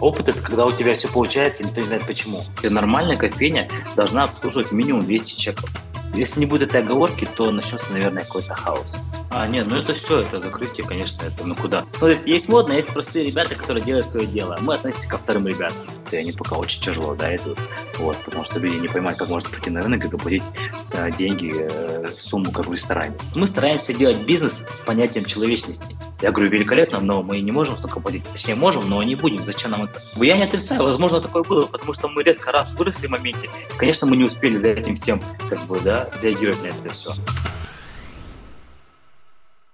Опыт – это когда у тебя все получается, и никто не знает почему. Нормальная кофейня должна обслуживать минимум 200 чеков. Если не будет этой оговорки, то начнется, наверное, какой-то хаос. А, нет, ну это все, это закрытие, конечно, это ну куда. Смотрите, есть модные, есть простые ребята, которые делают свое дело. Мы относимся ко вторым ребятам. И они пока очень тяжело, да, идут. Вот, потому что люди не понимают, как можно прийти на рынок и заплатить э, деньги, э, сумму, как в ресторане. Мы стараемся делать бизнес с понятием человечности. Я говорю, великолепно, но мы не можем столько платить. Точнее, можем, но не будем. Зачем нам это? Я не отрицаю, возможно, такое было, потому что мы резко раз выросли в моменте. Конечно, мы не успели за этим всем, как бы, да, среагировать на это все.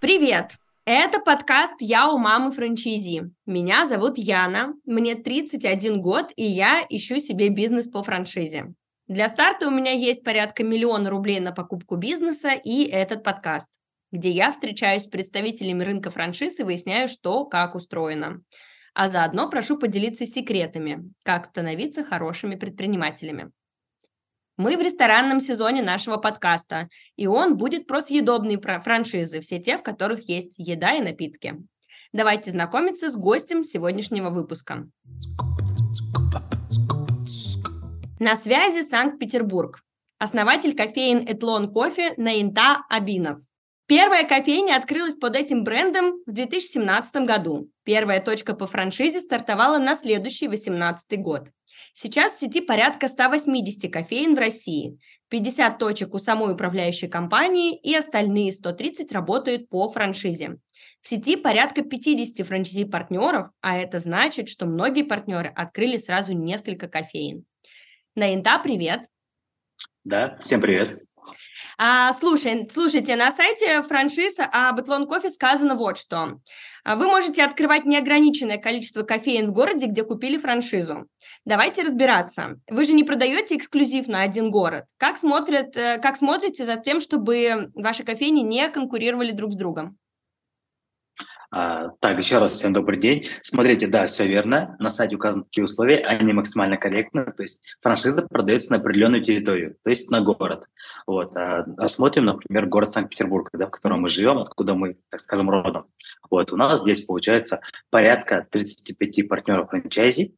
Привет! Это подкаст «Я у мамы франчайзи». Меня зовут Яна, мне 31 год, и я ищу себе бизнес по франшизе. Для старта у меня есть порядка миллиона рублей на покупку бизнеса и этот подкаст, где я встречаюсь с представителями рынка франшиз и выясняю, что как устроено. А заодно прошу поделиться секретами, как становиться хорошими предпринимателями. Мы в ресторанном сезоне нашего подкаста, и он будет про съедобные франшизы, все те, в которых есть еда и напитки. Давайте знакомиться с гостем сегодняшнего выпуска. На связи Санкт-Петербург. Основатель кофеин Этлон Кофе Наинта Абинов. Первая кофейня открылась под этим брендом в 2017 году. Первая точка по франшизе стартовала на следующий 2018 год. Сейчас в сети порядка 180 кофеин в России, 50 точек у самой управляющей компании и остальные 130 работают по франшизе. В сети порядка 50 франчайзи-партнеров, а это значит, что многие партнеры открыли сразу несколько кофеин. Наинта, привет! Да, всем привет! А, слушай, слушайте, на сайте франшизы об Этлон Кофе сказано вот что. А, вы можете открывать неограниченное количество кофеин в городе, где купили франшизу. Давайте разбираться. Вы же не продаете эксклюзив на один город. Как, смотрят, э, как смотрите за тем, чтобы ваши кофейни не конкурировали друг с другом? А, так, еще раз всем добрый день. Смотрите, да, все верно. На сайте указаны такие условия, они максимально корректны. То есть франшиза продается на определенную территорию, то есть на город. Вот. Рассмотрим, например, город Санкт-Петербург, да, в котором мы живем, откуда мы, так скажем, родом. Вот. У нас здесь получается порядка 35 партнеров франчайзи.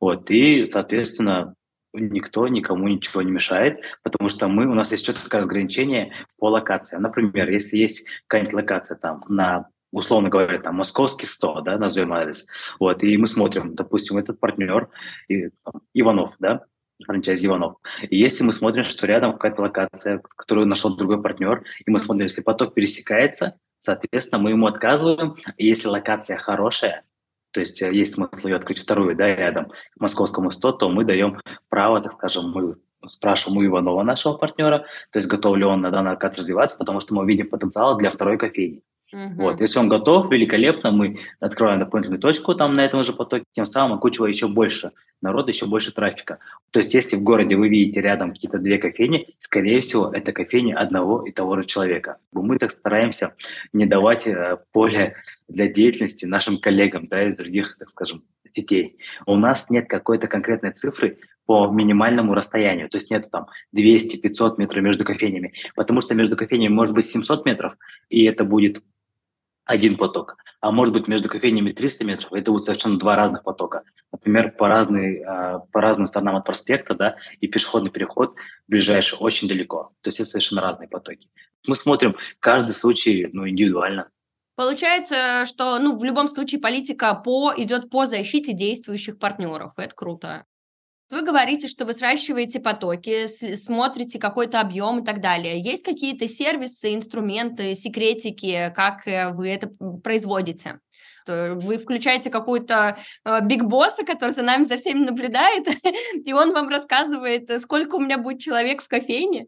Вот. И, соответственно, никто никому ничего не мешает, потому что мы, у нас есть четкое разграничение по локациям. Например, если есть какая-нибудь локация там на условно говоря, там, московский 100, да, назовем адрес, вот, и мы смотрим, допустим, этот партнер, и, там, Иванов, да, франчайз Иванов. И если мы смотрим, что рядом какая-то локация, которую нашел другой партнер, и мы смотрим, если поток пересекается, соответственно, мы ему отказываем. Если локация хорошая, то есть э, есть смысл ее открыть вторую, да, рядом к московскому 100, то мы даем право, так скажем, мы спрашиваем у Иванова, нашего партнера, то есть готов ли он на данной локации развиваться, потому что мы видим потенциал для второй кофейни. Угу. Вот, если он готов, великолепно, мы открываем дополнительную точку там на этом же потоке, тем самым окучивая еще больше народа, еще больше трафика. То есть если в городе вы видите рядом какие-то две кофейни, скорее всего, это кофейни одного и того же человека. Мы так стараемся не давать э, поле для деятельности нашим коллегам да, из других, так скажем, сетей. У нас нет какой-то конкретной цифры, по минимальному расстоянию. То есть нет там 200-500 метров между кофейнями. Потому что между кофейнями может быть 700 метров, и это будет один поток. А может быть, между кофейнями 300 метров, это будут совершенно два разных потока. Например, по, разные, а, по разным сторонам от проспекта, да, и пешеходный переход ближайший очень далеко. То есть это совершенно разные потоки. Мы смотрим каждый случай ну, индивидуально. Получается, что ну, в любом случае политика по, идет по защите действующих партнеров. Это круто. Вы говорите, что вы сращиваете потоки, смотрите какой-то объем и так далее. Есть какие-то сервисы, инструменты, секретики, как э, вы это производите? Вы включаете какую-то биг э, босса, который за нами за всеми наблюдает, и он вам рассказывает, сколько у меня будет человек в кофейне.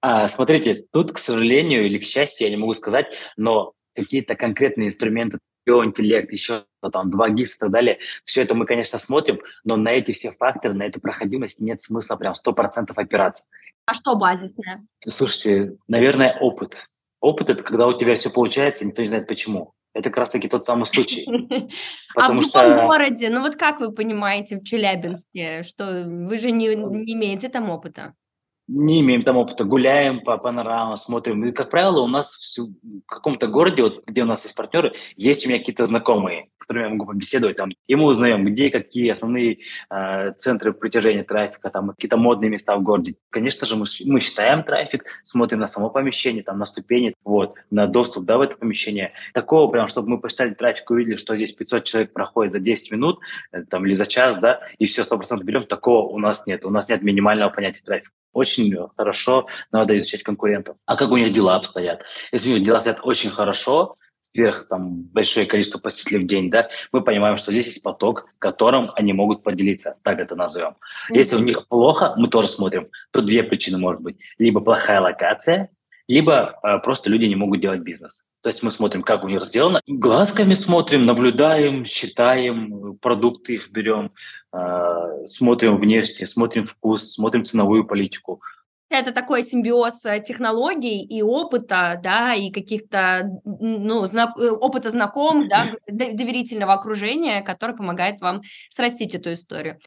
А, смотрите, тут, к сожалению или к счастью, я не могу сказать, но какие-то конкретные инструменты биоинтеллект, еще там 2 ГИС и так далее. Все это мы, конечно, смотрим, но на эти все факторы, на эту проходимость нет смысла прям 100% опираться. А что базисное? Слушайте, наверное, опыт. Опыт – это когда у тебя все получается, никто не знает почему. Это как раз-таки тот самый случай. а в другом городе, ну вот как вы понимаете в Челябинске, что вы же не, не имеете там опыта? Не имеем там опыта, гуляем по панорамам, смотрим. И, как правило, у нас в каком-то городе, вот, где у нас есть партнеры, есть у меня какие-то знакомые, с которыми я могу побеседовать, там, и мы узнаем, где какие основные э, центры притяжения трафика, там, какие-то модные места в городе. Конечно же, мы, мы считаем трафик, смотрим на само помещение, там, на ступени, вот, на доступ, да, в это помещение. Такого прям, чтобы мы посчитали трафик и увидели, что здесь 500 человек проходит за 10 минут, э, там, или за час, да, и все 100% берем, такого у нас нет. У нас нет минимального понятия трафика очень хорошо надо изучать конкурентов. А как у них дела обстоят? Если у них дела стоят очень хорошо, сверх там большое количество посетителей в день, да, мы понимаем, что здесь есть поток, которым они могут поделиться, так это назовем. Mm-hmm. Если у них плохо, мы тоже смотрим. Тут две причины может быть. Либо плохая локация, либо э, просто люди не могут делать бизнес. То есть мы смотрим, как у них сделано, глазками смотрим, наблюдаем, считаем, продукты их берем, э, смотрим внешне, смотрим вкус, смотрим ценовую политику. Это такой симбиоз э, технологий и опыта, да, и каких-то, ну, знак, э, опыта знаком, да, доверительного окружения, который помогает вам срастить эту историю.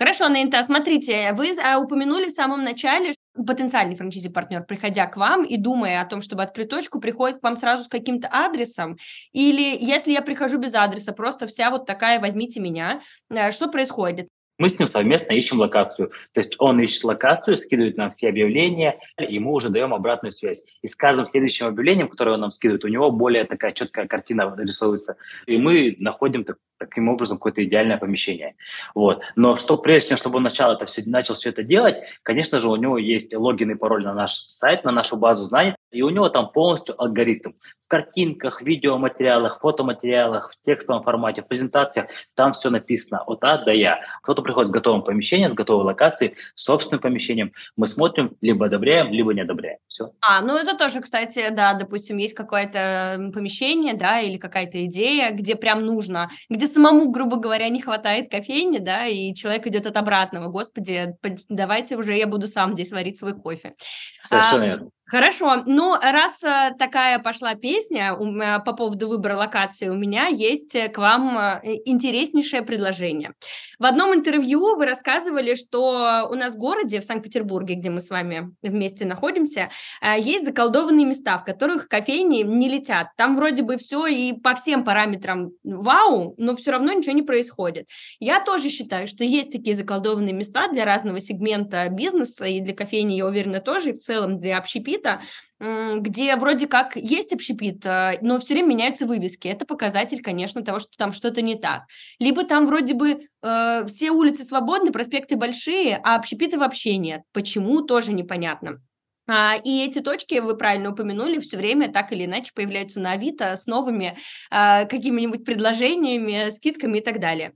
Хорошо, Нейнта, смотрите, вы а, упомянули в самом начале, потенциальный франчайзи-партнер, приходя к вам и думая о том, чтобы открыть точку, приходит к вам сразу с каким-то адресом? Или если я прихожу без адреса, просто вся вот такая «возьмите меня», э, что происходит? мы с ним совместно ищем локацию. То есть он ищет локацию, скидывает нам все объявления, и мы уже даем обратную связь. И с каждым следующим объявлением, которое он нам скидывает, у него более такая четкая картина рисуется. И мы находим так, таким образом какое-то идеальное помещение. Вот. Но что прежде чем, чтобы он начал это все, начал все это делать, конечно же, у него есть логин и пароль на наш сайт, на нашу базу знаний, и у него там полностью алгоритм картинках, видеоматериалах, фотоматериалах, в текстовом формате, в презентациях, там все написано от А до Я. Кто-то приходит с готовым помещением, с готовой локацией, с собственным помещением. Мы смотрим, либо одобряем, либо не одобряем. Все. А, ну это тоже, кстати, да, допустим, есть какое-то помещение, да, или какая-то идея, где прям нужно, где самому, грубо говоря, не хватает кофейни, да, и человек идет от обратного. Господи, давайте уже я буду сам здесь варить свой кофе. Совершенно а, верно. Хорошо, ну раз э, такая пошла песня э, по поводу выбора локации, у меня есть э, к вам интереснейшее предложение. В одном интервью вы рассказывали, что у нас в городе, в Санкт-Петербурге, где мы с вами вместе находимся, есть заколдованные места, в которых кофейни не летят. Там вроде бы все и по всем параметрам вау, но все равно ничего не происходит. Я тоже считаю, что есть такие заколдованные места для разного сегмента бизнеса и для кофейни, я уверена, тоже, и в целом для общепита, общепита, где вроде как есть общепит, э, но все время меняются вывески. Это показатель, конечно, того, что там что-то не так. Либо там вроде бы э, все улицы свободны, проспекты большие, а общепита вообще нет. Почему, тоже непонятно. А, и эти точки, вы правильно упомянули, все время так или иначе появляются на Авито с новыми а, какими-нибудь предложениями, скидками и так далее.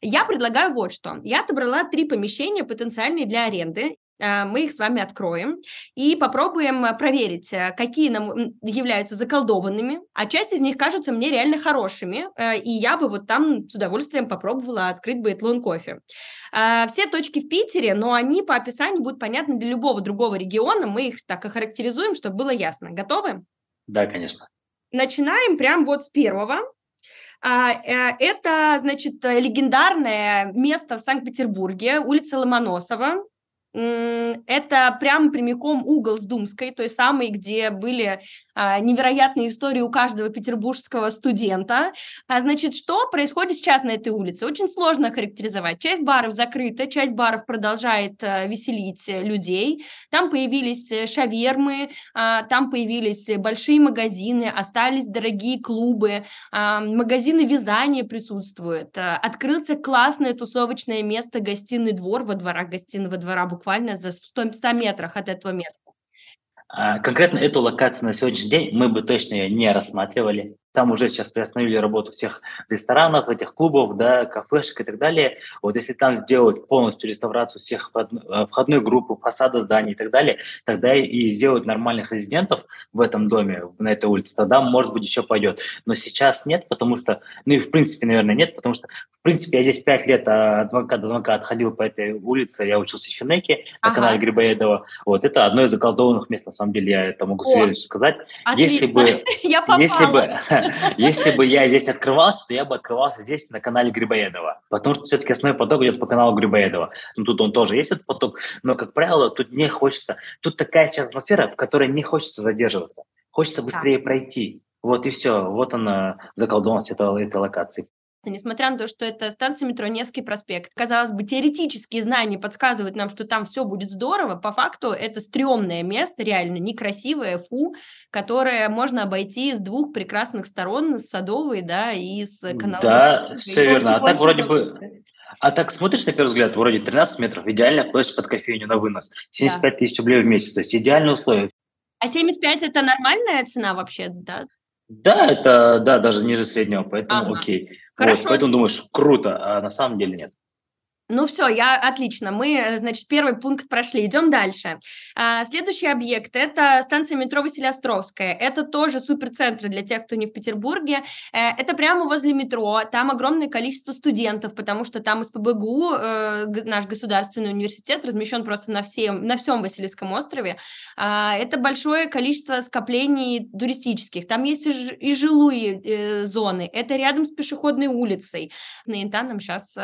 Я предлагаю вот что. Я отобрала три помещения потенциальные для аренды, мы их с вами откроем и попробуем э, проверить, э, какие нам являются заколдованными, а часть из них кажутся мне реально хорошими, э, и я бы вот там с удовольствием попробовала открыть бы Этлон кофе. А, все точки в Питере, но они по описанию будут понятны для любого другого региона, мы их так охарактеризуем, чтобы было ясно. Готовы? Да, конечно. Начинаем прямо вот с первого. А, это, значит, легендарное место в Санкт-Петербурге, улица Ломоносова это прям прямиком угол с Думской, той самой, где были невероятные истории у каждого петербургского студента. А, значит, что происходит сейчас на этой улице? Очень сложно характеризовать. Часть баров закрыта, часть баров продолжает а, веселить людей. Там появились э, шавермы, а, там появились большие магазины, остались дорогие клубы, а, магазины вязания присутствуют. А, открылся классное тусовочное место «Гостиный двор» во дворах гостиного двора буквально за 100, 100 метрах от этого места. А, конкретно эту локацию на сегодняшний день мы бы точно ее не рассматривали. Там уже сейчас приостановили работу всех ресторанов, этих клубов, да, кафешек и так далее. Вот если там сделать полностью реставрацию всех э, входной группы, фасада зданий и так далее, тогда и сделать нормальных резидентов в этом доме, на этой улице, тогда, может быть, еще пойдет. Но сейчас нет, потому что, ну и в принципе, наверное, нет, потому что, в принципе, я здесь пять лет от звонка до звонка отходил по этой улице, я учился в Финеке на ага. канале Грибоедова. Вот это одно из заколдованных мест, на самом деле, я это могу с уверенностью сказать. Отлично. Если бы, я если бы, Если бы я здесь открывался, то я бы открывался здесь на канале Грибоедова, потому что все-таки основной поток идет по каналу Грибоедова. Ну, тут он тоже есть этот поток, но, как правило, тут не хочется. Тут такая сейчас атмосфера, в которой не хочется задерживаться. Хочется быстрее да. пройти. Вот и все. Вот она, заколдованность этой, этой локации несмотря на то, что это станция метро Невский проспект. Казалось бы, теоретические знания подсказывают нам, что там все будет здорово, по факту это стрёмное место, реально некрасивое, фу, которое можно обойти с двух прекрасных сторон, с Садовой, да, и с каналом. Да, все верно. А так вроде бы... А так смотришь на первый взгляд, вроде 13 метров, идеальная площадь под кофейню на вынос, 75 да. тысяч рублей в месяц, то есть идеальные условия. А 75 – это нормальная цена вообще, да? Да, это, да, даже ниже среднего, поэтому ага. окей. Хорошо. Вот, поэтому думаешь, круто, а на самом деле нет. Ну все, я отлично. Мы, э, значит, первый пункт прошли. Идем дальше. А, следующий объект – это станция метро Василиостровская. Это тоже суперцентр для тех, кто не в Петербурге. Э, это прямо возле метро. Там огромное количество студентов, потому что там СПБГУ, э, наш государственный университет, размещен просто на, всем, на всем Васильевском острове. А, это большое количество скоплений туристических. Там есть и жилые зоны. Это рядом с пешеходной улицей. Наинта нам сейчас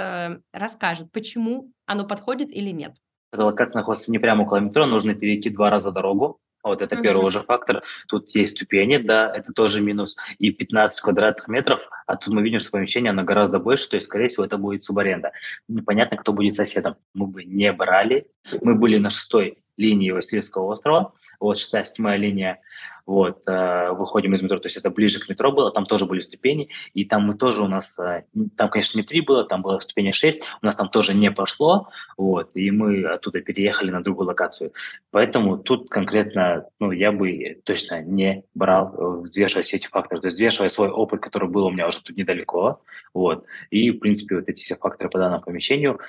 расскажет почему оно подходит или нет? Эта локация находится не прямо около метро, нужно перейти два раза дорогу. Вот это mm-hmm. первый уже фактор. Тут есть ступени, да, это тоже минус. И 15 квадратных метров, а тут мы видим, что помещение, оно гораздо больше, то есть, скорее всего, это будет субаренда. Непонятно, кто будет соседом. Мы бы не брали. Мы были на шестой линии Васильевского острова, вот шестая, седьмая линия вот, э, выходим из метро, то есть это ближе к метро было, там тоже были ступени, и там мы тоже у нас, э, там, конечно, не три было, там было ступени шесть, у нас там тоже не пошло, вот, и мы оттуда переехали на другую локацию. Поэтому тут конкретно, ну, я бы точно не брал, э, взвешивая все эти факторы, то есть взвешивая свой опыт, который был у меня уже тут недалеко, вот, и, в принципе, вот эти все факторы по данному помещению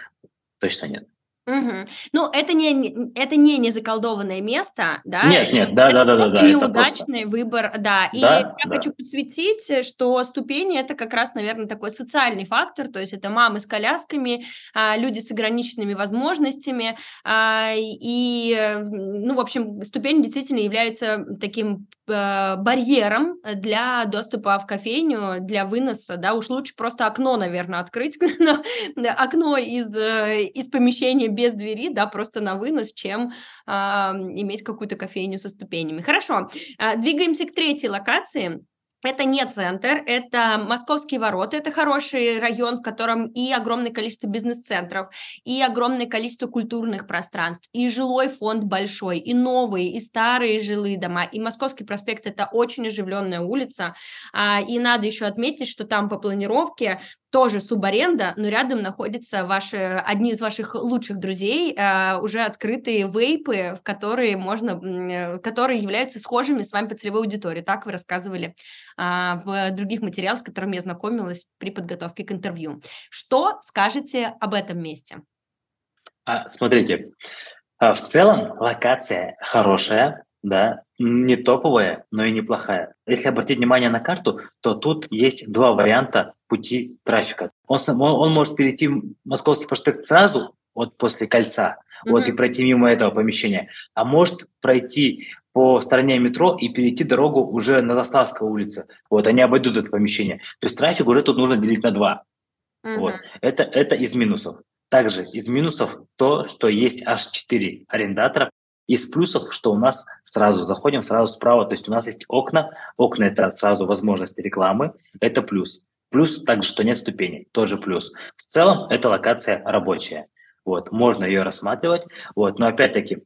точно нет. Угу. Ну, это не, это не незаколдованное место, да? Нет, нет, да, да, да, да, да. Неудачный просто... выбор, да. И да, я да. хочу подсветить, что ступени это как раз, наверное, такой социальный фактор, то есть это мамы с колясками, а, люди с ограниченными возможностями, а, и, ну, в общем, ступени действительно являются таким э, барьером для доступа в кофейню, для выноса, да, уж лучше просто окно, наверное, открыть, окно из, э, из помещения без двери, да, просто на вынос, чем а, иметь какую-то кофейню со ступенями. Хорошо, а, двигаемся к третьей локации. Это не центр, это Московские ворота, это хороший район, в котором и огромное количество бизнес-центров, и огромное количество культурных пространств, и жилой фонд большой, и новые, и старые жилые дома, и Московский проспект – это очень оживленная улица, а, и надо еще отметить, что там по планировке тоже субаренда, но рядом находятся ваши, одни из ваших лучших друзей, э, уже открытые вейпы, в которые можно, которые являются схожими с вами по целевой аудитории. Так вы рассказывали э, в других материалах, с которыми я знакомилась при подготовке к интервью. Что скажете об этом месте? А, смотрите, а, в целом локация хорошая, да, не топовая, но и неплохая. Если обратить внимание на карту, то тут есть два варианта пути трафика. Он, он, он может перейти Московский проспект сразу, вот после кольца, mm-hmm. вот и пройти мимо этого помещения, а может пройти по стороне метро и перейти дорогу уже на Заставской улице. Вот, они обойдут это помещение. То есть трафик уже тут нужно делить на два. Mm-hmm. Вот. Это, это из минусов. Также из минусов то, что есть аж 4 арендатора, из плюсов, что у нас сразу заходим, сразу справа, то есть у нас есть окна, окна – это сразу возможность рекламы, это плюс. Плюс также, что нет ступеней, тоже плюс. В целом, эта локация рабочая. Вот, можно ее рассматривать, вот, но опять-таки,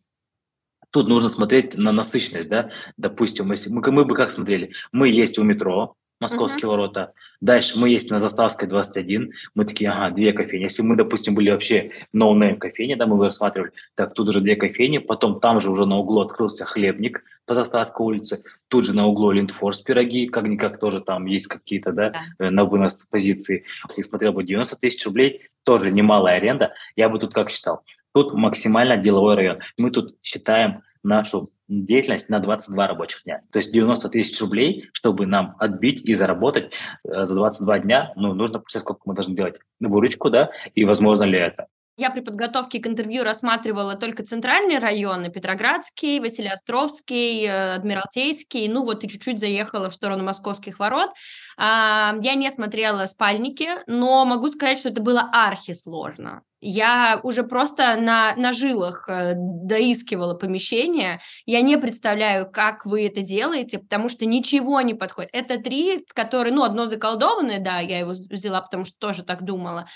тут нужно смотреть на насыщенность, да, допустим, если мы, мы бы как смотрели, мы есть у метро, Московские uh-huh. ворота. Дальше мы есть на Заставской 21. Мы такие, ага, две кофейни. Если мы, допустим, были вообще no-name кофейни, да, мы бы рассматривали, так, тут уже две кофейни, потом там же уже на углу открылся хлебник по Заставской улице, тут же на углу Линдфорс пироги, как-никак тоже там есть какие-то, да, uh-huh. на вынос позиции. Если смотрел бы 90 тысяч рублей, тоже немалая аренда, я бы тут как считал? Тут максимально деловой район. Мы тут считаем нашу деятельность на 22 рабочих дня. То есть 90 тысяч рублей, чтобы нам отбить и заработать э, за 22 дня, ну, нужно, сколько мы должны делать выручку, да, и возможно ли это. Я при подготовке к интервью рассматривала только центральные районы, Петроградский, Василиостровский, э, Адмиралтейский, ну вот и чуть-чуть заехала в сторону московских ворот. А, я не смотрела спальники, но могу сказать, что это было архисложно. Я уже просто на, на жилах э, доискивала помещение. Я не представляю, как вы это делаете, потому что ничего не подходит. Это три, которые, ну, одно заколдованное, да, я его взяла, потому что тоже так думала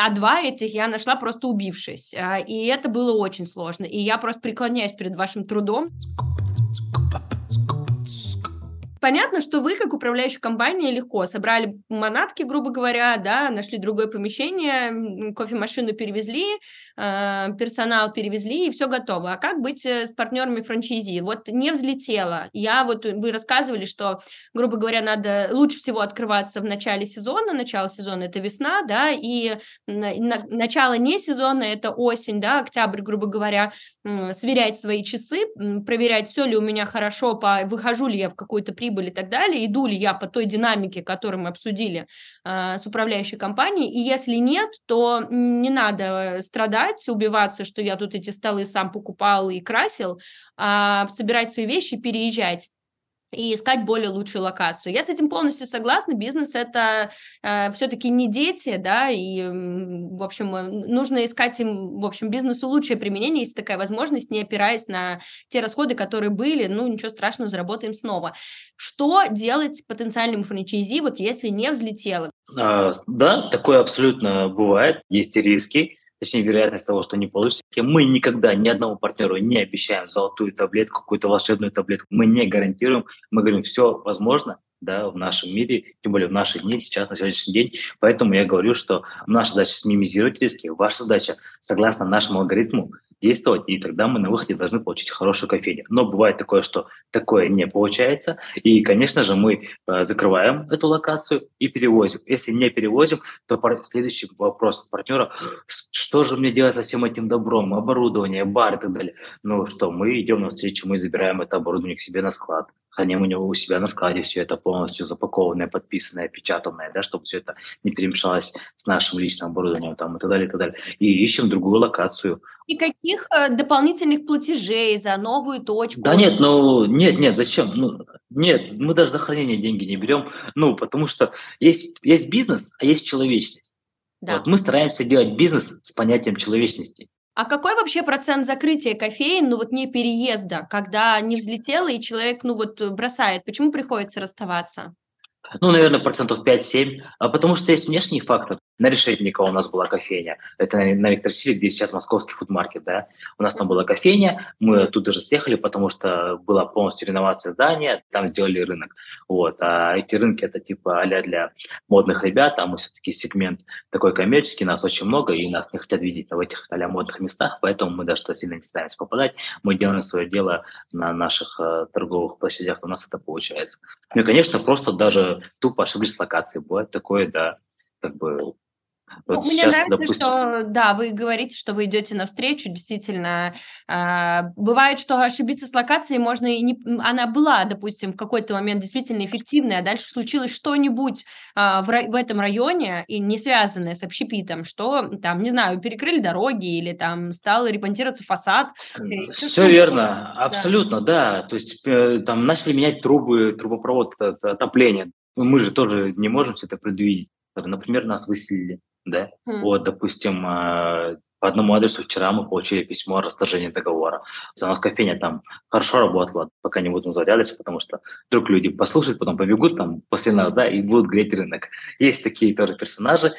а два этих я нашла просто убившись. А, и это было очень сложно. И я просто преклоняюсь перед вашим трудом. Понятно, что вы, как управляющая компания, легко собрали манатки, грубо говоря, да, нашли другое помещение, кофемашину перевезли, э, персонал перевезли, и все готово. А как быть э, с партнерами франчайзи? Вот не взлетело. Я вот, вы рассказывали, что, грубо говоря, надо лучше всего открываться в начале сезона, начало сезона – это весна, да, и на, на, начало не сезона – это осень, да, октябрь, грубо говоря, сверять свои часы, проверять, все ли у меня хорошо, по, выхожу ли я в какую-то прибыль, прибыль и так далее, иду ли я по той динамике, которую мы обсудили э, с управляющей компанией, и если нет, то не надо страдать, убиваться, что я тут эти столы сам покупал и красил, а собирать свои вещи, переезжать и искать более лучшую локацию. Я с этим полностью согласна. Бизнес это э, все-таки не дети, да, и, в общем, э, нужно искать им, в общем, бизнесу лучшее применение, если такая возможность, не опираясь на те расходы, которые были, ну, ничего страшного, заработаем снова. Что делать потенциальному франчайзи, вот если не взлетело? А, да, такое абсолютно бывает, есть риски точнее, вероятность того, что не получится. Мы никогда ни одному партнеру не обещаем золотую таблетку, какую-то волшебную таблетку. Мы не гарантируем. Мы говорим, все возможно, да, в нашем мире, тем более в наши дни, сейчас, на сегодняшний день. Поэтому я говорю, что наша задача минимизировать риски, ваша задача, согласно нашему алгоритму, действовать, и тогда мы на выходе должны получить хорошую кофейню. Но бывает такое, что такое не получается, и, конечно же, мы э, закрываем эту локацию и перевозим. Если не перевозим, то следующий вопрос партнера, что же мне делать со всем этим добром, оборудование, бар и так далее. Ну что, мы идем навстречу, мы забираем это оборудование к себе на склад, храним у него у себя на складе все это полностью запакованное, подписанное, печатанное, да, чтобы все это не перемешалось с нашим личным оборудованием там, и так далее, и так далее. И ищем другую локацию. И каких э, дополнительных платежей за новую точку? Да нет, ну нет, нет, зачем? Ну, нет, мы даже за хранение деньги не берем, ну, потому что есть, есть бизнес, а есть человечность. Да. Вот мы стараемся делать бизнес с понятием человечности. А какой вообще процент закрытия кофеин, ну вот не переезда, когда не взлетело и человек, ну вот бросает? Почему приходится расставаться? Ну, наверное, процентов 5-7, а потому что есть внешний фактор. На Решетникова у нас была кофейня. Это на Виктор-Силе, где сейчас московский фудмаркет, да. У нас там была кофейня, мы оттуда же съехали, потому что была полностью реновация здания, там сделали рынок. Вот. А эти рынки, это типа а для модных ребят, а мы все-таки сегмент такой коммерческий, нас очень много, и нас не хотят видеть в этих а модных местах, поэтому мы даже сильно не стараемся попадать. Мы делаем свое дело на наших э, торговых площадях, у нас это получается. Ну и, конечно, просто даже тупо ошиблись с локацией. Бывает такое, да, как бы вот ну, сейчас, мне нравится, допустим... что, да, вы говорите, что вы идете навстречу, действительно. Э, бывает, что ошибиться с локацией можно и не... Она была, допустим, в какой-то момент действительно эффективная, а дальше случилось что-нибудь э, в, в этом районе, и не связанное с общепитом, что, там, не знаю, перекрыли дороги или там стал ремонтироваться фасад. Все верно, абсолютно, да. То есть э, там начали менять трубы, трубопровод, отопление. Мы же тоже не можем все это предвидеть. Например, нас выселили, да. Mm. Вот, допустим, а, по одному адресу вчера мы получили письмо о расторжении договора. У нас кофейня там хорошо работала, пока не будем зарялись, потому что вдруг люди послушают, потом побегут там после нас, да, и будут греть рынок. Есть такие тоже персонажи,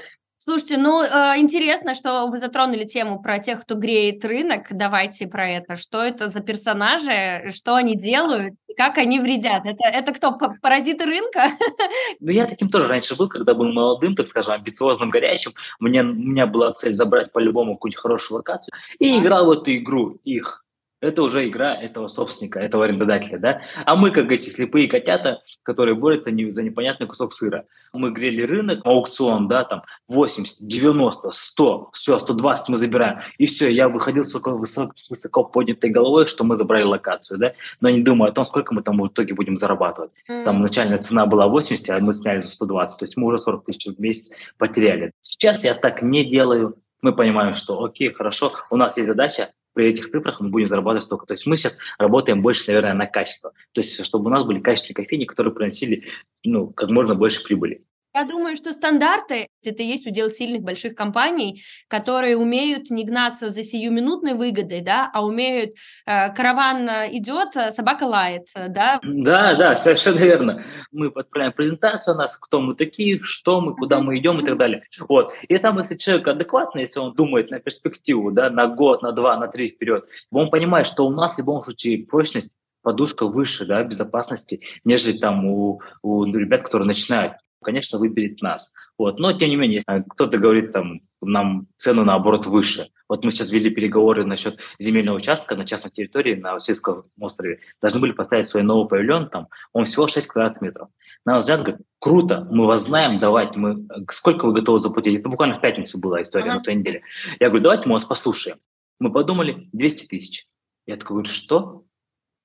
Слушайте, ну, э, интересно, что вы затронули тему про тех, кто греет рынок. Давайте про это. Что это за персонажи, что они делают, как они вредят? Это, это кто, паразиты рынка? Ну, я таким тоже раньше был, когда был молодым, так скажем, амбициозным, горячим. Мне, у меня была цель забрать по-любому какую-нибудь хорошую локацию. И играл в эту игру их это уже игра этого собственника, этого арендодателя, да? А мы, как эти слепые котята, которые борются не, за непонятный кусок сыра. Мы грели рынок, аукцион, да, там 80, 90, 100, все, 120 мы забираем. И все, я выходил с высоко, с высоко поднятой головой, что мы забрали локацию, да? Но не думаю о том, сколько мы там в итоге будем зарабатывать. Mm. Там начальная цена была 80, а мы сняли за 120, то есть мы уже 40 тысяч в месяц потеряли. Сейчас я так не делаю, Мы понимаем, что окей, хорошо, у нас есть задача, при этих цифрах мы будем зарабатывать столько. То есть мы сейчас работаем больше, наверное, на качество. То есть чтобы у нас были качественные кофейни, которые приносили ну, как можно больше прибыли. Я думаю, что стандарты – это есть удел сильных больших компаний, которые умеют не гнаться за сиюминутной выгодой, да, а умеют э, караван идет, а собака лает, да? Да, да, совершенно верно. Мы отправляем презентацию о нас, кто мы такие, что мы, куда мы идем и так далее. Вот. И там, если человек адекватный, если он думает на перспективу, да, на год, на два, на три вперед, он понимает, что у нас в любом случае прочность подушка выше, да, безопасности, нежели там у, у ребят, которые начинают конечно, выберет нас. Вот. Но, тем не менее, кто-то говорит, там, нам цену, наоборот, выше. Вот мы сейчас вели переговоры насчет земельного участка на частной территории на Васильевском острове. Должны были поставить свой новый павильон там, он всего 6 квадратных метров. На взгляд, говорит, круто, мы вас знаем, давайте, мы... сколько вы готовы заплатить? Это буквально в пятницу была история, uh-huh. на той неделе. Я говорю, давайте мы вас послушаем. Мы подумали, 200 тысяч. Я такой говорю, что?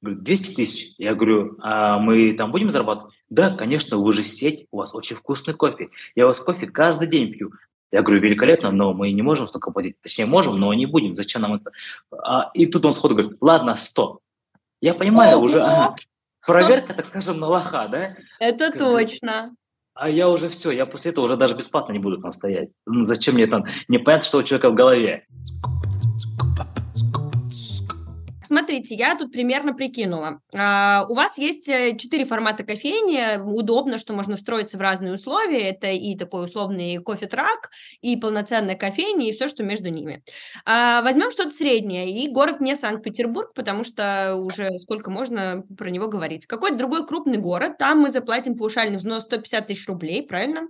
Говорит, 200 тысяч. Я говорю, а мы там будем зарабатывать? Да, конечно, вы же сеть, у вас очень вкусный кофе. Я у вас кофе каждый день пью. Я говорю, великолепно, но мы не можем столько платить. Точнее, можем, но не будем. Зачем нам это? А, и тут он сходу говорит, ладно, 100. Я понимаю, Ого! уже ага, проверка, так скажем, на лоха, да? Это как точно. А я уже все, я после этого уже даже бесплатно не буду там стоять. Зачем мне там? Непонятно, что у человека в голове. Смотрите, я тут примерно прикинула. А, у вас есть э, четыре формата кофейни. Удобно, что можно встроиться в разные условия. Это и такой условный кофе-трак, и полноценная кофейня, и все, что между ними. А, возьмем что-то среднее. И город не Санкт-Петербург, потому что уже сколько можно про него говорить. Какой-то другой крупный город. Там мы заплатим паушальный взнос 150 тысяч рублей, правильно?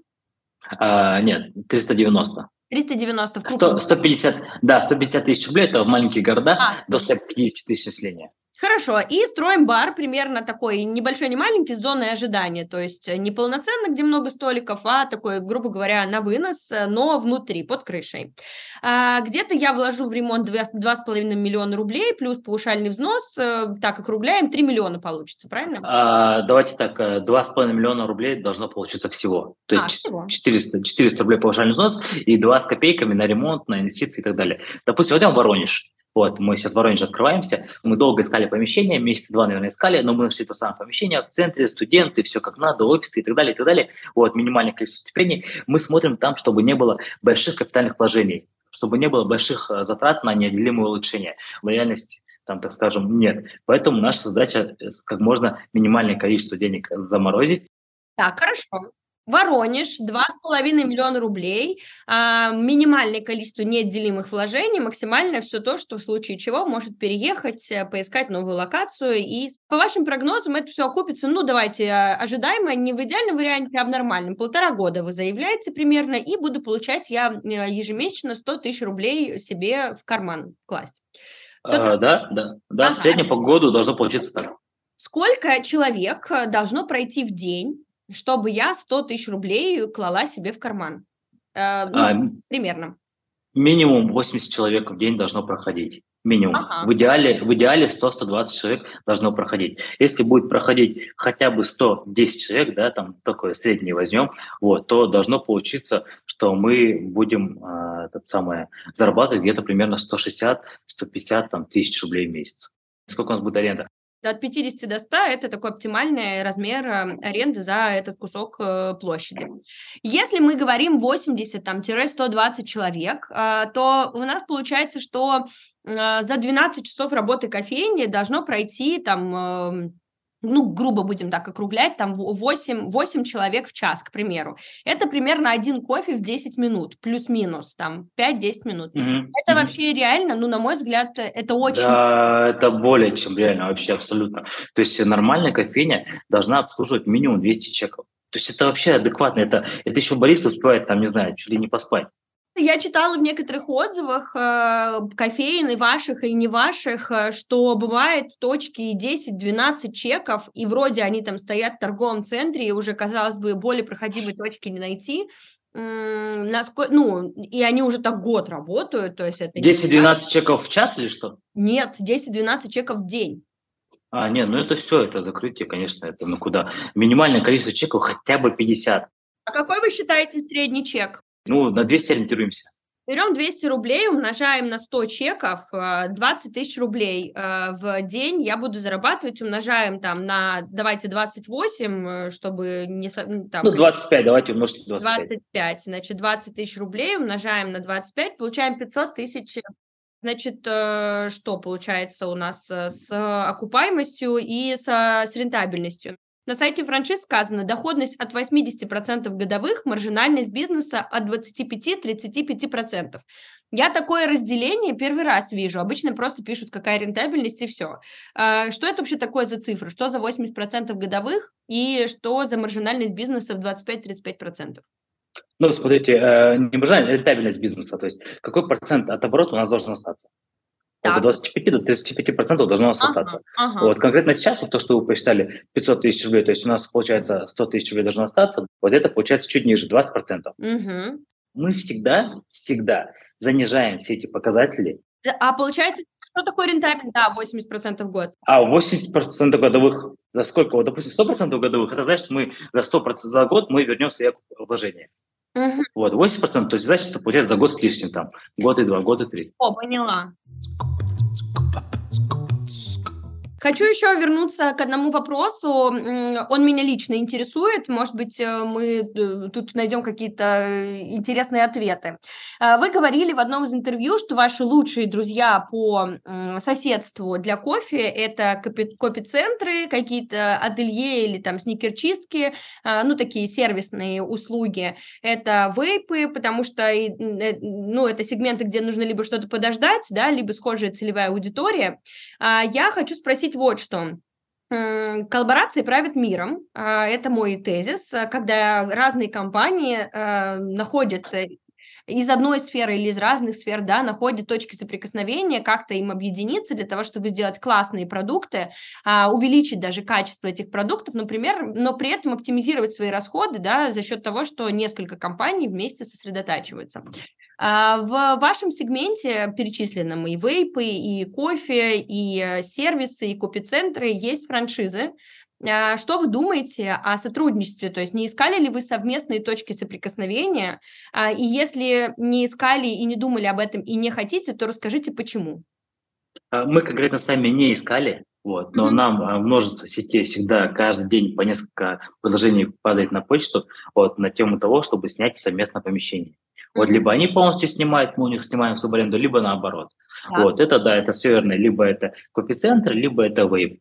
А, нет, 390. 390 в 100, 150, да, 150 тысяч рублей, это в маленьких городах, а, до 150 тысяч населения. Хорошо, и строим бар примерно такой небольшой, не маленький, с зоной ожидания, то есть не полноценно, где много столиков, а такой, грубо говоря, на вынос, но внутри, под крышей. А, где-то я вложу в ремонт 2,5 миллиона рублей, плюс паушальный взнос, э, так округляем, 3 миллиона получится, правильно? А, давайте так, 2,5 э, миллиона рублей должно получиться всего, то есть а, всего. 400, 400 рублей паушальный взнос и 2 с копейками на ремонт, на инвестиции и так далее. Допустим, возьмем Воронеж, вот, мы сейчас в Воронеже открываемся, мы долго искали помещение, месяца два, наверное, искали, но мы нашли то самое помещение в центре, студенты, все как надо, офисы и так далее, и так далее. Вот, минимальное количество ступеней. Мы смотрим там, чтобы не было больших капитальных вложений, чтобы не было больших э, затрат на неотделимое улучшение. В реальности там, так скажем, нет. Поэтому наша задача э, как можно минимальное количество денег заморозить. Так, хорошо. Воронеж, 2,5 миллиона рублей, а, минимальное количество неотделимых вложений, максимальное все то, что в случае чего может переехать, э, поискать новую локацию. И по вашим прогнозам это все окупится, ну, давайте, а, ожидаемо, не в идеальном варианте, а в нормальном. Полтора года вы заявляете примерно, и буду получать я э, ежемесячно 100 тысяч рублей себе в карман класть. А, да, да, да, ага. в среднем по году должно получиться так. Сколько человек э, должно пройти в день, чтобы я 100 тысяч рублей клала себе в карман. Э, ну, а, примерно. Минимум 80 человек в день должно проходить. Минимум. Ага. В идеале, в идеале 100-120 человек должно проходить. Если будет проходить хотя бы 110 человек, да, там такое среднее возьмем, вот, то должно получиться, что мы будем э, этот самое, зарабатывать где-то примерно 160-150 там, тысяч рублей в месяц. Сколько у нас будет аренда? От 50 до 100 – это такой оптимальный размер э, аренды за этот кусок э, площади. Если мы говорим 80-120 человек, э, то у нас получается, что за 12 часов работы кофейни должно пройти там эм, ну, грубо будем так округлять, там 8, 8 человек в час, к примеру. Это примерно один кофе в 10 минут, плюс-минус, там 5-10 минут. Mm-hmm. Это mm-hmm. вообще реально, ну, на мой взгляд, это очень... Да, это более чем реально, вообще абсолютно. То есть нормальная кофейня должна обслуживать минимум 200 чеков. То есть это вообще адекватно, это, это еще бариста успевает, там, не знаю, чуть ли не поспать. Я читала в некоторых отзывах э, кофеин и ваших, и не ваших, э, что бывает точки 10-12 чеков, и вроде они там стоят в торговом центре, и уже, казалось бы, более проходимой точки не найти. Насколько, ну, и они уже так год работают, то есть это... 10-12 чеков в час или что? Нет, 10-12 чеков в день. А, нет, ну это все, это закрытие, конечно, это ну куда. Минимальное количество чеков хотя бы 50. А какой вы считаете средний чек? Ну, на 200 ориентируемся. Берем 200 рублей, умножаем на 100 чеков, 20 э, тысяч рублей э, в день я буду зарабатывать, умножаем там на, давайте, 28, э, чтобы не... Там, ну, 25, давайте умножьте 25. 25, значит, 20 тысяч рублей умножаем на 25, получаем 500 тысяч Значит, что получается у нас с окупаемостью и с, с рентабельностью? На сайте франшиз сказано, доходность от 80% годовых, маржинальность бизнеса от 25-35%. Я такое разделение первый раз вижу. Обычно просто пишут, какая рентабельность и все. А, что это вообще такое за цифры? Что за 80% годовых и что за маржинальность бизнеса в 25-35%? Ну, смотрите, э, не маржинальность, а рентабельность бизнеса. То есть какой процент от оборота у нас должен остаться? От 25 до 35 процентов должно остаться. Ага, ага. Вот конкретно сейчас, вот то, что вы посчитали, 500 тысяч рублей, то есть у нас получается 100 тысяч рублей должно остаться, вот это получается чуть ниже, 20 процентов. Угу. Мы всегда, всегда занижаем все эти показатели. А получается, что такое рентабельность? Да, 80% в год. А 80% годовых, за сколько? Вот, допустим, 100% годовых, это значит, мы за 100% за год мы вернем свои вложения. Угу. Вот, 80%, то есть значит, это получается за год с лишним, там, год и два, год и три. О, поняла. Хочу еще вернуться к одному вопросу. Он меня лично интересует. Может быть, э, мы э, тут найдем какие-то э, интересные ответы. Вы говорили в одном из интервью, что ваши лучшие друзья по соседству для кофе – это кофе-центры, какие-то ателье или там сникерчистки, ну, такие сервисные услуги. Это вейпы, потому что, ну, это сегменты, где нужно либо что-то подождать, да, либо схожая целевая аудитория. А я хочу спросить вот что. Коллаборации правят миром. А, это мой тезис, когда разные компании э, находят э, из одной сферы или из разных сфер, да, находят точки соприкосновения, как-то им объединиться для того, чтобы сделать классные продукты, а, увеличить даже качество этих продуктов, например, но при этом оптимизировать свои расходы, да, за счет того, что несколько компаний вместе сосредотачиваются. А, в вашем сегменте перечисленном и вейпы, и кофе, и э, сервисы, и копицентры есть франшизы. А, что вы думаете о сотрудничестве? То есть не искали ли вы совместные точки соприкосновения? А, и если не искали и не думали об этом и не хотите, то расскажите, почему. Мы конкретно сами не искали, вот, но mm-hmm. нам множество сетей всегда каждый день по несколько предложений падает на почту вот, на тему того, чтобы снять совместное помещение. Вот либо они полностью снимают, мы у них снимаем в субаренду, либо наоборот. Да. Вот это да, это все верно. Либо это копицентр, либо это вейп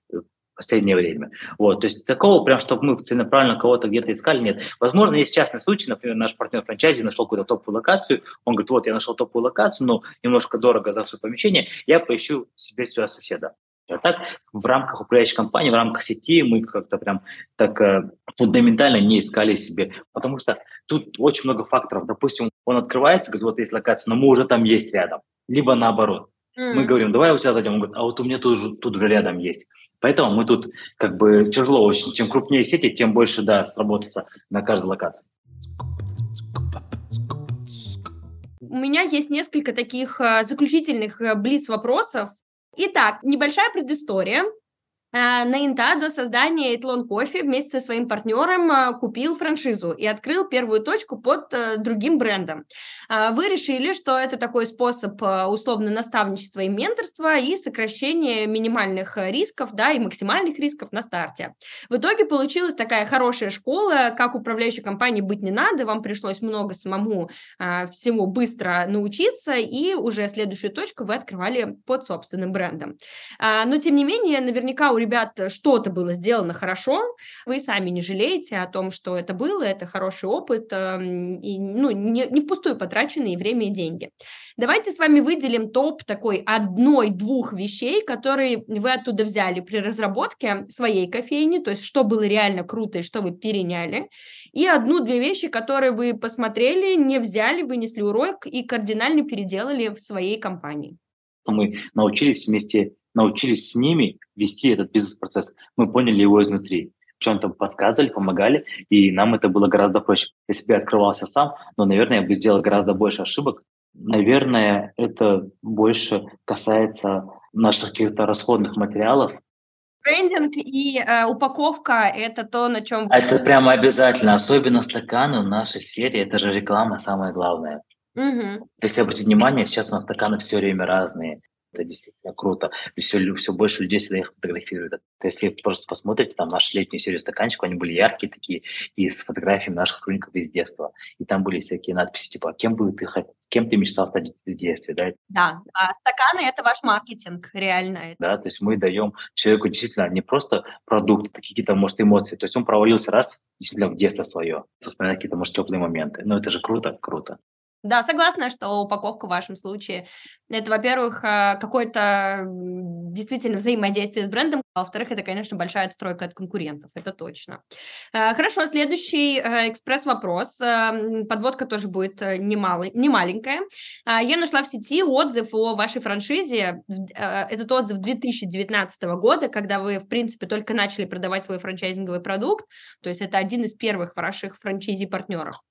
последнее время. Вот, то есть такого прям, чтобы мы целенаправленно кого-то где-то искали, нет. Возможно, есть частный случай, например, наш партнер франчайзи нашел какую-то топовую локацию, он говорит, вот, я нашел топовую локацию, но немножко дорого за все помещение, я поищу себе сюда соседа. А так в рамках управляющей компании, в рамках сети мы как-то прям так э, фундаментально не искали себе, потому что тут очень много факторов. Допустим, он открывается, говорит, вот есть локация, но мы уже там есть рядом. Либо наоборот. Mm. Мы говорим, давай у тебя зайдем. Он говорит, а вот у меня тут, тут уже рядом есть. Поэтому мы тут как бы тяжело очень. Чем крупнее сети, тем больше, да, сработаться на каждой локации. У меня есть несколько таких э, заключительных э, блиц-вопросов. Итак, небольшая предыстория. Э, на Инта до создания Этлон Кофе вместе со своим партнером э, купил франшизу и открыл первую точку под э, другим брендом. Вы решили, что это такой способ условно наставничества и менторства и сокращения минимальных рисков, да, и максимальных рисков на старте. В итоге получилась такая хорошая школа, как управляющей компании быть не надо, вам пришлось много самому всему быстро научиться, и уже следующую точку вы открывали под собственным брендом. Но, тем не менее, наверняка у ребят что-то было сделано хорошо, вы сами не жалеете о том, что это было, это хороший опыт, эм, и, ну, не, не впустую потраченные время и деньги. Давайте с вами выделим топ такой одной-двух вещей, которые вы оттуда взяли при разработке своей кофейни, то есть что было реально круто и что вы переняли, и одну-две вещи, которые вы посмотрели, не взяли, вынесли урок и кардинально переделали в своей компании. Мы научились вместе научились с ними вести этот бизнес-процесс. Мы поняли его изнутри. Чем-то подсказывали, помогали, и нам это было гораздо проще. Если бы я открывался сам, но, наверное, я бы сделал гораздо больше ошибок. Наверное, это больше касается наших каких-то расходных материалов, брендинг и э, упаковка – это то, на чем… Это прямо обязательно, особенно стаканы в нашей сфере, это же реклама самое главное. Угу. Если обратить внимание, сейчас у нас стаканы все время разные. Это действительно круто. И все, все больше людей всегда их фотографируют. Если просто посмотрите, там наши летнюю серию стаканчиков, они были яркие такие, и с фотографиями наших сотрудников из детства. И там были всякие надписи, типа, кем бы ты кем ты мечтал стать в детстве, да? Да, а стаканы – это ваш маркетинг, реально. Да, то есть мы даем человеку действительно не просто продукты, какие-то, может, эмоции, то есть он провалился раз действительно в детство свое, вспоминать какие-то, может, теплые моменты. Но это же круто, круто. Да, согласна, что упаковка в вашем случае это, во-первых, а, какое-то действительно взаимодействие с брендом, а во-вторых, это, конечно, большая отстройка от конкурентов, это точно. А, хорошо, следующий а, экспресс-вопрос. Подводка тоже будет э, немало, не маленькая. Я нашла в сети отзыв о вашей франшизе. Этот отзыв 2019 года, когда вы, в принципе, только начали продавать свой франчайзинговый продукт, то есть это один из первых ваших франчайзи-партнеров.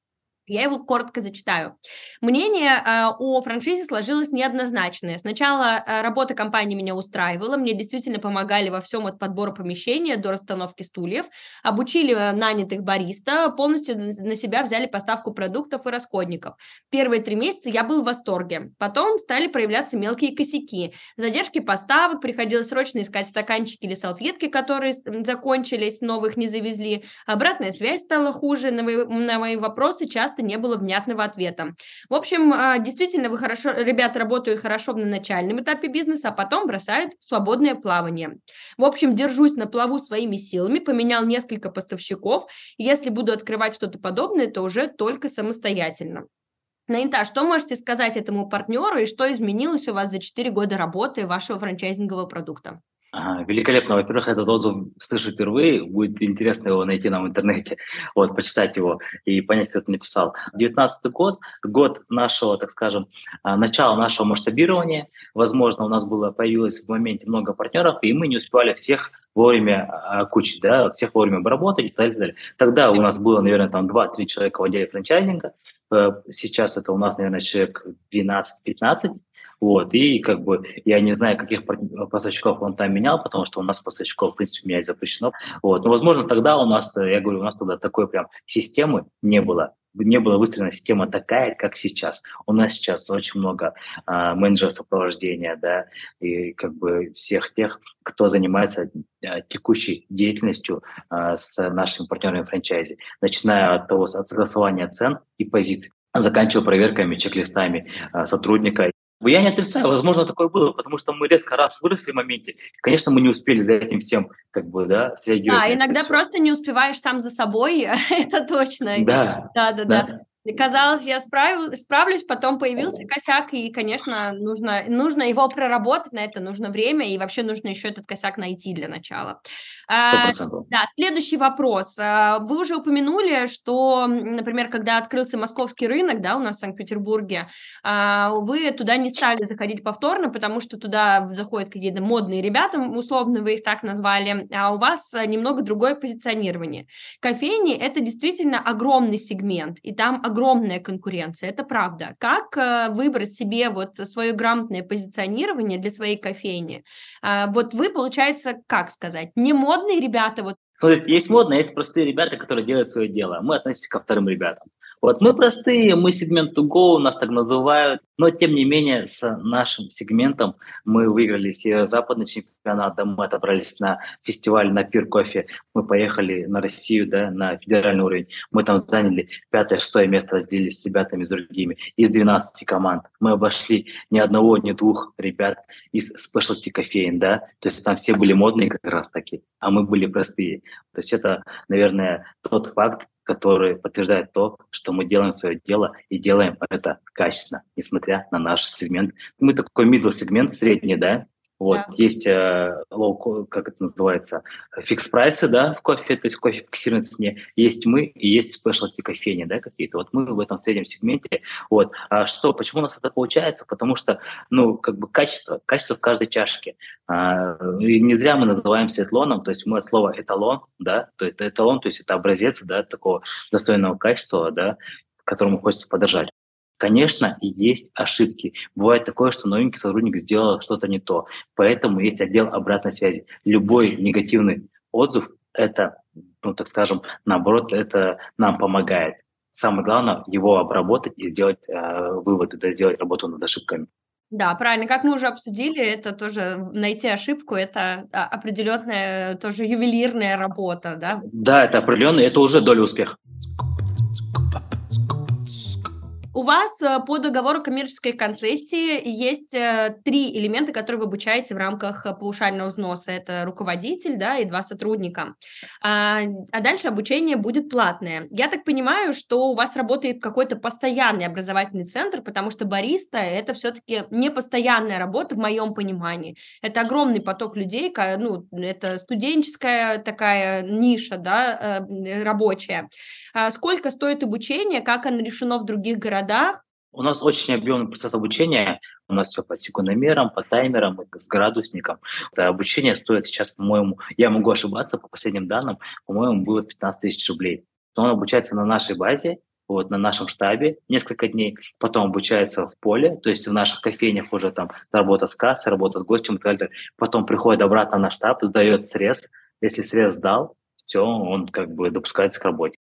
Я его коротко зачитаю. Мнение э, о франшизе сложилось неоднозначное. Сначала э, работа компании меня устраивала, мне действительно помогали во всем от подбора помещения до расстановки стульев, обучили э, нанятых бариста, полностью на себя взяли поставку продуктов и расходников. Первые три месяца я был в восторге. Потом стали проявляться мелкие косяки. Задержки поставок, приходилось срочно искать стаканчики или салфетки, которые закончились, новых не завезли. Обратная связь стала хуже, на на мои вопросы часто часто не было внятного ответа. В общем, а, действительно, вы хорошо, ребята работают хорошо на начальном этапе бизнеса, а потом бросают в свободное плавание. В общем, держусь на плаву своими силами, поменял несколько поставщиков. Если буду открывать что-то подобное, то уже только самостоятельно. Наита, что можете сказать этому партнеру и что изменилось у вас за 4 года работы вашего франчайзингового продукта? Великолепно. Во-первых, этот отзыв слышу впервые. Будет интересно его найти нам в интернете, вот, почитать его и понять, кто это написал. 19 год, год нашего, так скажем, а, начала нашего масштабирования. Возможно, у нас было, появилось в моменте много партнеров, и мы не успевали всех вовремя окучить, да, всех вовремя обработать и так далее. Тогда у нас было, наверное, там 2-3 человека в отделе франчайзинга. Э, сейчас это у нас, наверное, человек 12-15. Вот, и как бы я не знаю, каких поставщиков он там менял, потому что у нас поставщиков, в принципе, менять запрещено. Вот, но, возможно, тогда у нас, я говорю, у нас тогда такой прям системы не было не была выстроена система такая, как сейчас. У нас сейчас очень много а, менеджеров сопровождения, да, и как бы всех тех, кто занимается а, текущей деятельностью а, с нашими партнерами франчайзи, начиная от того, от согласования цен и позиций, заканчивая проверками, чек-листами сотрудника я не отрицаю, возможно, такое было, потому что мы резко раз выросли в моменте. Конечно, мы не успели за этим всем как бы, да, среагировать. Да, иногда просто не успеваешь сам за собой, это точно. Да. Да, да, да. да казалось, я справлюсь, справлюсь, потом появился косяк, и, конечно, нужно, нужно его проработать, на это нужно время, и вообще нужно еще этот косяк найти для начала. 100%. А, да, следующий вопрос. А, вы уже упомянули, что, например, когда открылся московский рынок, да, у нас в Санкт-Петербурге, а, вы туда не стали заходить повторно, потому что туда заходят какие-то модные ребята, условно вы их так назвали, а у вас немного другое позиционирование. Кофейни – это действительно огромный сегмент, и там огромная конкуренция, это правда. Как э, выбрать себе вот свое грамотное позиционирование для своей кофейни? А, вот вы, получается, как сказать, не модные ребята, вот Смотрите, есть модные, есть простые ребята, которые делают свое дело. Мы относимся ко вторым ребятам. Вот мы простые, мы сегмент to go, нас так называют, но тем не менее с нашим сегментом мы выиграли северо-западный чемпионат, да, мы отобрались на фестиваль на пир кофе, мы поехали на Россию, да, на федеральный уровень, мы там заняли пятое-шестое место, разделились с ребятами, с другими, из 12 команд. Мы обошли ни одного, ни двух ребят из specialty кофеин, да, то есть там все были модные как раз таки, а мы были простые. То есть это, наверное, тот факт, который подтверждает то, что мы делаем свое дело и делаем это качественно, несмотря на наш сегмент. Мы такой middle сегмент, средний, да, вот, yeah. есть э, low, как это называется, фикс прайсы, да, в кофе, то есть кофе фиксированной цене. Есть мы и есть спешлти кофейни, да, какие-то. Вот мы в этом среднем сегменте. Вот. А что, почему у нас это получается? Потому что, ну, как бы качество, качество в каждой чашке. А, и не зря мы называемся эталоном, то есть мы от слова эталон, да, то это эталон, то есть это образец, да, такого достойного качества, да, которому хочется подражать. Конечно, есть ошибки. Бывает такое, что новенький сотрудник сделал что-то не то. Поэтому есть отдел обратной связи. Любой негативный отзыв – это, ну, так скажем, наоборот, это нам помогает. самое главное его обработать и сделать э, выводы, да, сделать работу над ошибками. Да, правильно. Как мы уже обсудили, это тоже найти ошибку, это а, определенная тоже ювелирная работа, да? Да, это определенно, это уже доля успеха. У вас э, по договору коммерческой концессии есть э, три элемента, которые вы обучаете в рамках э, паушального взноса. Это руководитель да, и два сотрудника. А, а дальше обучение будет платное. Я так понимаю, что у вас работает какой-то постоянный образовательный центр, потому что бариста – это все-таки не постоянная работа в моем понимании. Это огромный поток людей, ну, это студенческая такая ниша да, рабочая. А сколько стоит обучение, как оно решено в других городах? У нас очень объемный процесс обучения. У нас все по секундомерам, по таймерам, с градусником. Это обучение стоит сейчас, по-моему, я могу ошибаться, по последним данным, по-моему, было 15 тысяч рублей. Он обучается на нашей базе, вот, на нашем штабе несколько дней, потом обучается в поле, то есть в наших кофейнях уже там работа с кассой, работа с гостем и так далее. Потом приходит обратно на штаб, сдает срез. Если срез сдал, все, он как бы допускается к работе.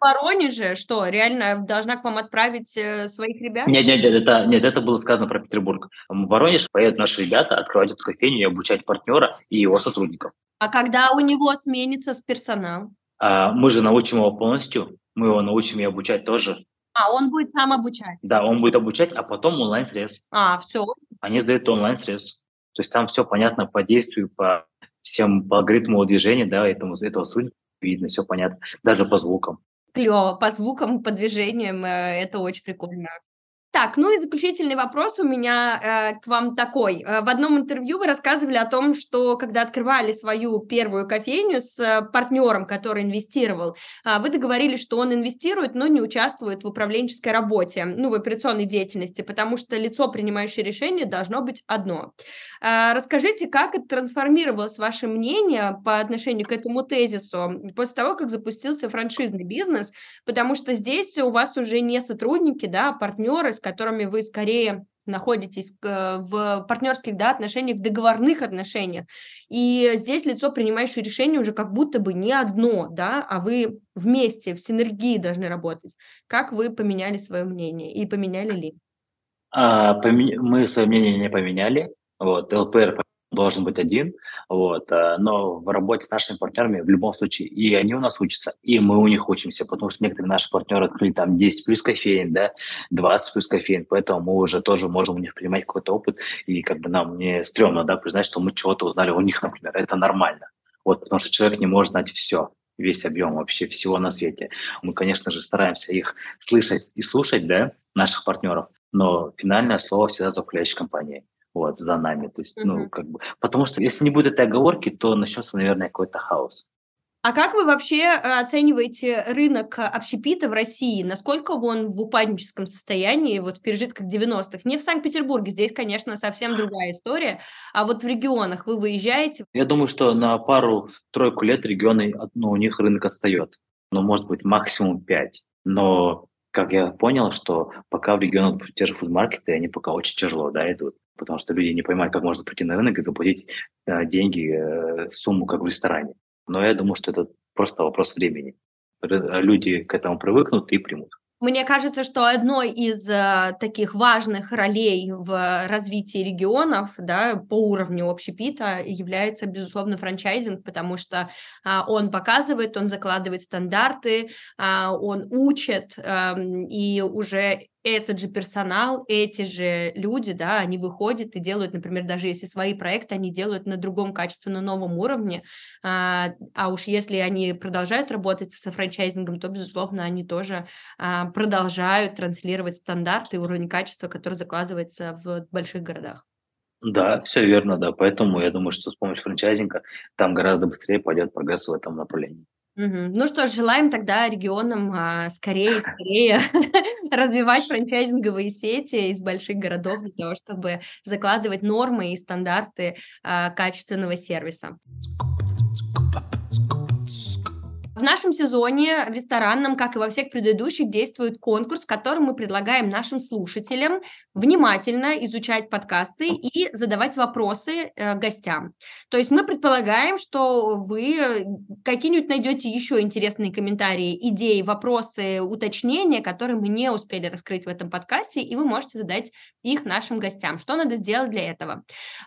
Воронеже что, реально должна к вам отправить э, своих ребят? Нет, нет, нет, это, нет, это было сказано про Петербург. В Воронеж поедут наши ребята открывать эту кофейню и обучать партнера и его сотрудников. А когда у него сменится с персонал? А, мы же научим его полностью, мы его научим и обучать тоже. А, он будет сам обучать? Да, он будет обучать, а потом онлайн-срез. А, все. Они сдают онлайн-срез. То есть там все понятно по действию, по всем по алгоритму движения, да, этому, этого судьи видно, все понятно, даже по звукам клево, по звукам, по движениям, э, это очень прикольно. Так, ну и заключительный вопрос у меня э, к вам такой. Э, в одном интервью вы рассказывали о том, что когда открывали свою первую кофейню с э, партнером, который инвестировал, э, вы договорились, что он инвестирует, но не участвует в управленческой работе, ну, в операционной деятельности, потому что лицо, принимающее решение, должно быть одно. Э, расскажите, как это трансформировалось ваше мнение по отношению к этому тезису после того, как запустился франшизный бизнес, потому что здесь у вас уже не сотрудники, да, а партнеры, с которыми вы скорее находитесь э, в партнерских да, отношениях, договорных отношениях. И здесь лицо, принимающее решение, уже как будто бы не одно, да, а вы вместе, в синергии должны работать. Как вы поменяли свое мнение и поменяли ли? А, поменя... Мы свое мнение не поменяли. Вот, ЛПР должен быть один, вот, э, но в работе с нашими партнерами в любом случае и они у нас учатся, и мы у них учимся, потому что некоторые наши партнеры открыли там 10 плюс кофеин, да, 20 плюс кофеин, поэтому мы уже тоже можем у них принимать какой-то опыт, и как бы нам не стрёмно, да, признать, что мы чего-то узнали у них, например, это нормально, вот, потому что человек не может знать все, весь объем вообще всего на свете. Мы, конечно же, стараемся их слышать и слушать, да, наших партнеров, но финальное слово всегда за управляющей компанией вот, за нами. То есть, uh-huh. ну, как бы, потому что если не будет этой оговорки, то начнется, наверное, какой-то хаос. А как вы вообще э, оцениваете рынок общепита в России? Насколько он в упадническом состоянии, вот в пережитках 90-х? Не в Санкт-Петербурге, здесь, конечно, совсем другая история, а вот в регионах вы выезжаете? Я думаю, что на пару-тройку лет регионы, ну, у них рынок отстает. Ну, может быть, максимум пять. Но как я понял, что пока в регионах те же фудмаркеты, они пока очень тяжело да, идут, потому что люди не понимают, как можно прийти на рынок и заплатить э, деньги, э, сумму, как в ресторане. Но я думаю, что это просто вопрос времени. Люди к этому привыкнут и примут. Мне кажется, что одной из э, таких важных ролей в развитии регионов да, по уровню общепита является, безусловно, франчайзинг, потому что э, он показывает, он закладывает стандарты, э, он учит, э, и уже этот же персонал, эти же люди, да, они выходят и делают, например, даже если свои проекты они делают на другом качественно новом уровне, а, а уж если они продолжают работать со франчайзингом, то, безусловно, они тоже а, продолжают транслировать стандарты и уровень качества, который закладывается в больших городах. Да, все верно, да. Поэтому я думаю, что с помощью франчайзинга там гораздо быстрее пойдет прогресс в этом направлении. Ну что ж, желаем тогда регионам а, скорее скорее развивать франчайзинговые сети из больших городов для того, чтобы закладывать нормы и стандарты а, качественного сервиса. В нашем сезоне ресторанном, как и во всех предыдущих, действует конкурс, в котором мы предлагаем нашим слушателям внимательно изучать подкасты и задавать вопросы э, гостям. То есть мы предполагаем, что вы какие-нибудь найдете еще интересные комментарии, идеи, вопросы, уточнения, которые мы не успели раскрыть в этом подкасте, и вы можете задать их нашим гостям. Что надо сделать для этого?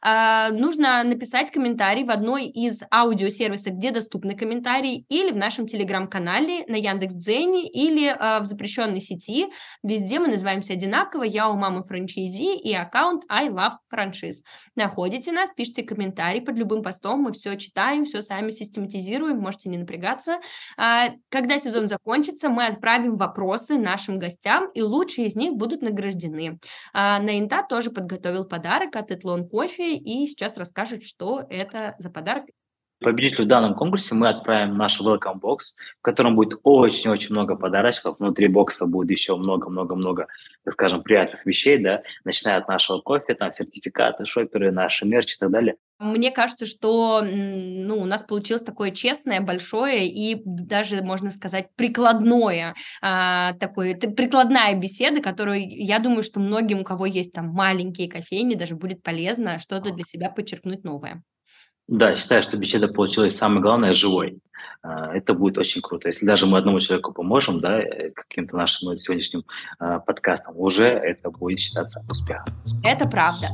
Э, нужно написать комментарий в одной из аудиосервисов, где доступны комментарии, или в нашем нашем телеграм-канале, на Яндекс.Дзене или э, в запрещенной сети. Везде мы называемся одинаково. Я у мамы франчайзи и аккаунт I Love Franchise. Находите нас, пишите комментарий под любым постом. Мы все читаем, все сами систематизируем. Можете не напрягаться. А, когда сезон закончится, мы отправим вопросы нашим гостям, и лучшие из них будут награждены. А, Наинта тоже подготовил подарок от Этлон Кофе и сейчас расскажет, что это за подарок победителю в данном конкурсе мы отправим наш welcome box, в котором будет очень-очень много подарочков. Внутри бокса будет еще много-много-много, так скажем, приятных вещей, да, начиная от нашего кофе, там, сертификаты, шоперы, наши мерч и так далее. Мне кажется, что ну, у нас получилось такое честное, большое и даже, можно сказать, прикладное, а, такое, прикладная беседа, которую, я думаю, что многим, у кого есть там маленькие кофейни, даже будет полезно что-то для себя подчеркнуть новое. Да, считаю, что беседа получилась, самое главное, живой. А, это будет очень круто. Если даже мы одному человеку поможем, да, э, каким-то нашим сегодняшним а, подкастом, уже это будет считаться успехом. Это правда.